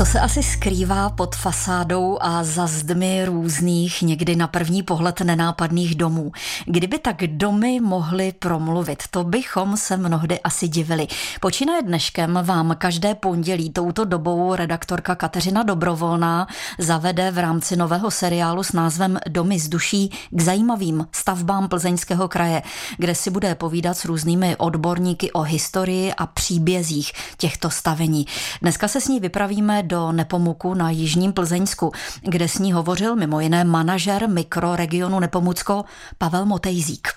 Co se asi skrývá pod fasádou a za zdmi různých, někdy na první pohled nenápadných domů? Kdyby tak domy mohly promluvit, to bychom se mnohdy asi divili. Počínaje dneškem vám každé pondělí touto dobou redaktorka Kateřina Dobrovolná zavede v rámci nového seriálu s názvem Domy z duší k zajímavým stavbám Plzeňského kraje, kde si bude povídat s různými odborníky o historii a příbězích těchto stavení. Dneska se s ní vypravíme do Nepomuku na Jižním Plzeňsku, kde s ní hovořil mimo jiné manažer mikroregionu Nepomucko Pavel Motejzík.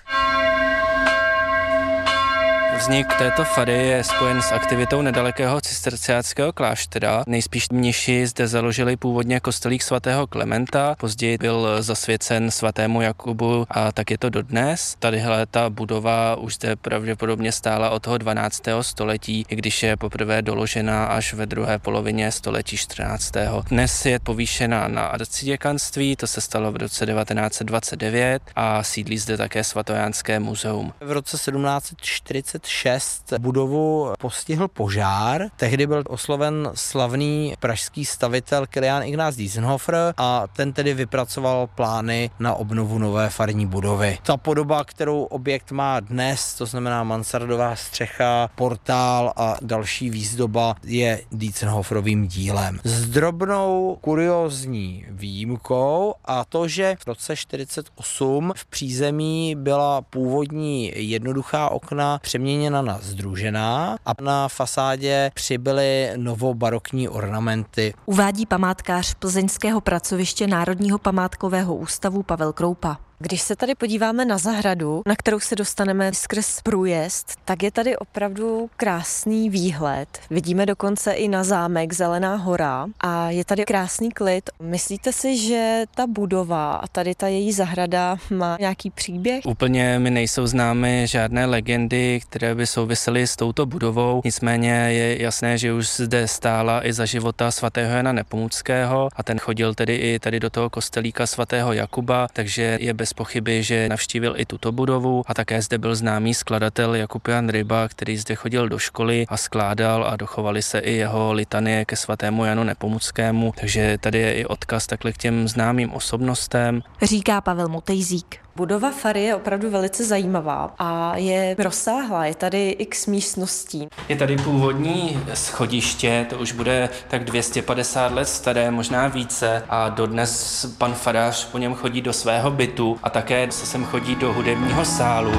Vznik této fary je spojen s aktivitou nedalekého cisterciáckého kláštera. Nejspíš mniši zde založili původně kostelík svatého Klementa, později byl zasvěcen svatému Jakubu a tak je to dodnes. Tadyhle ta budova už zde pravděpodobně stála od toho 12. století, i když je poprvé doložena až ve druhé polovině století 14. Dnes je povýšena na arciděkanství, to se stalo v roce 1929 a sídlí zde také svatojánské muzeum. V roce 1746 2006 budovu postihl požár. Tehdy byl osloven slavný pražský stavitel Kilian Ignác Diesenhofer a ten tedy vypracoval plány na obnovu nové farní budovy. Ta podoba, kterou objekt má dnes, to znamená mansardová střecha, portál a další výzdoba, je Diesenhoferovým dílem. S drobnou kuriozní výjimkou a to, že v roce 48 v přízemí byla původní jednoduchá okna přeměněna přeměněna na združená a na fasádě přibyly novobarokní ornamenty. Uvádí památkář plzeňského pracoviště Národního památkového ústavu Pavel Kroupa. Když se tady podíváme na zahradu, na kterou se dostaneme skrz průjezd, tak je tady opravdu krásný výhled. Vidíme dokonce i na zámek Zelená hora a je tady krásný klid. Myslíte si, že ta budova a tady ta její zahrada má nějaký příběh? Úplně mi nejsou známy žádné legendy, které by souvisely s touto budovou. Nicméně je jasné, že už zde stála i za života svatého Jana Nepomuckého a ten chodil tedy i tady do toho kostelíka svatého Jakuba, takže je bez pochyby, že navštívil i tuto budovu a také zde byl známý skladatel Jakub Jan Ryba, který zde chodil do školy a skládal a dochovali se i jeho litanie ke svatému Janu Nepomuckému, takže tady je i odkaz takhle k těm známým osobnostem. Říká Pavel Motejzík. Budova Fary je opravdu velice zajímavá a je rozsáhlá. Je tady x místností. Je tady původní schodiště, to už bude tak 250 let staré, možná více a dodnes pan farář po něm chodí do svého bytu a také se sem chodí do hudebního sálu.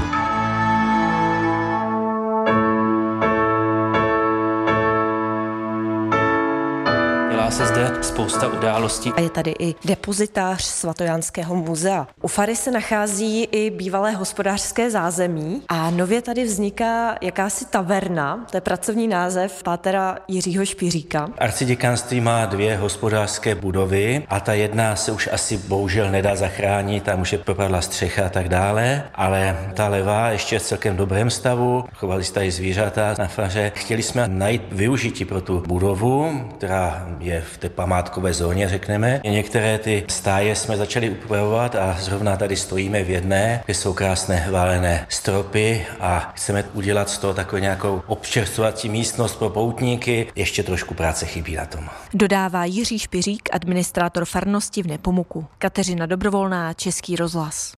Se zde spousta událostí. A je tady i depozitář Svatojanského muzea. U Fary se nachází i bývalé hospodářské zázemí a nově tady vzniká jakási taverna, to je pracovní název pátera Jiřího Špiříka. Arciděkanství má dvě hospodářské budovy a ta jedna se už asi bohužel nedá zachránit, tam už je propadla střecha a tak dále, ale ta levá ještě v celkem dobrém stavu, chovali se tady zvířata na faře. Chtěli jsme najít využití pro tu budovu, která je v té památkové zóně, řekneme. Některé ty stáje jsme začali upravovat a zrovna tady stojíme v jedné, kde jsou krásné válené stropy a chceme udělat z toho takovou nějakou občerstvovací místnost pro poutníky. Ještě trošku práce chybí na tom. Dodává Jiří Špiřík, administrátor farnosti v Nepomuku. Kateřina Dobrovolná, Český rozhlas.